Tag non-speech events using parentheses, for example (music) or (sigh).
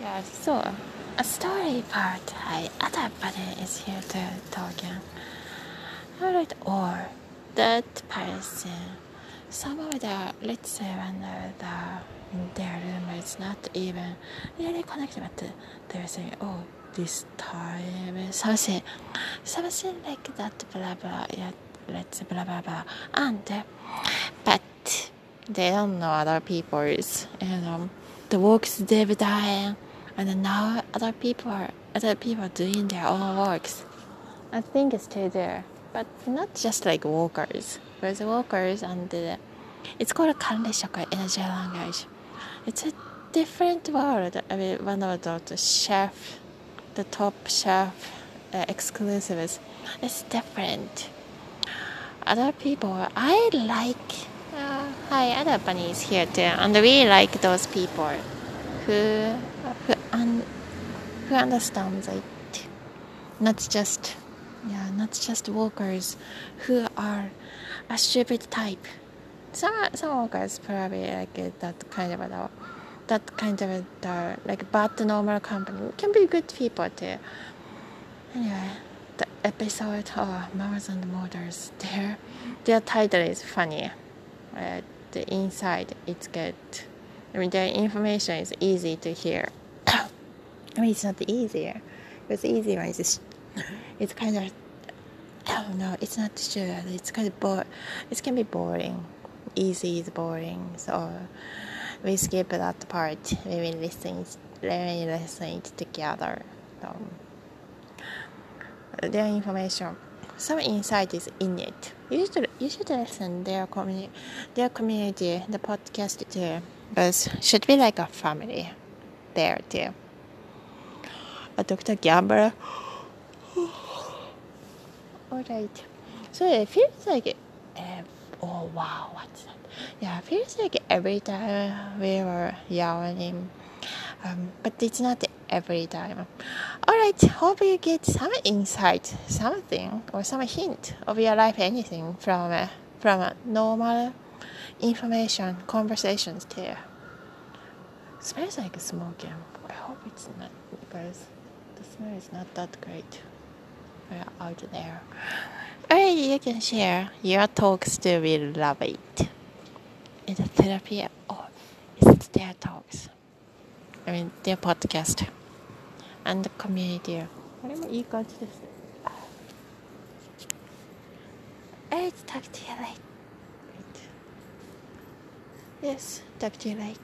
Yeah, so a story part. Other buddy is here to talk. Alright, or that person. Some of the, let's say, when the, their room is not even really connected, but they're saying, oh, this time, something, something like that, blah blah, yeah, let's blah blah blah, and uh, but they don't know other people's, you know, the works they've done and now other people are other people are doing their own works. I think it's still there, but not just like workers. There's workers and the, it's called kanreshaka in a J language. It's a different world. I mean, one of the chef, the top chef uh, exclusives. It's different. Other people, I like. Uh, hi, other bunnies here too, and we like those people who who, un, who understands it. Not just yeah, not just workers who are a stupid type. Some some workers probably like that kind of a that kind of a like bad normal company can be good people too. Anyway, the episode of Mamas and Motors their their title is funny. Uh, the inside it's good. I mean, the information is easy to hear. (coughs) I mean, it's not easier. It's easy one it's, it's kind of, I don't know, it's not sure. It's kind of bored. It can be boring. Easy is boring. So we skip that part. We will listen, we listen together. So, their information, some insight is in it. You should, you should listen their community, their community, the podcast too. Because should be like a family there too. A Dr. Gambler. (gasps) Alright. So it feels like, uh, oh wow, what's that? Yeah, it feels like every time we were yawning. Um, but it's not every time. Alright, hope you get some insight, something, or some hint of your life, anything from, uh, from normal information, conversations too. Smells like smoking. I hope it's not because the smell is not that great. We're out there. Alright, you can share your talks too. We love it. It's a therapy or it's their talks. I mean their podcast and the community. これもいい感じですね。Alright, talk to you later. Yes, talk to you later.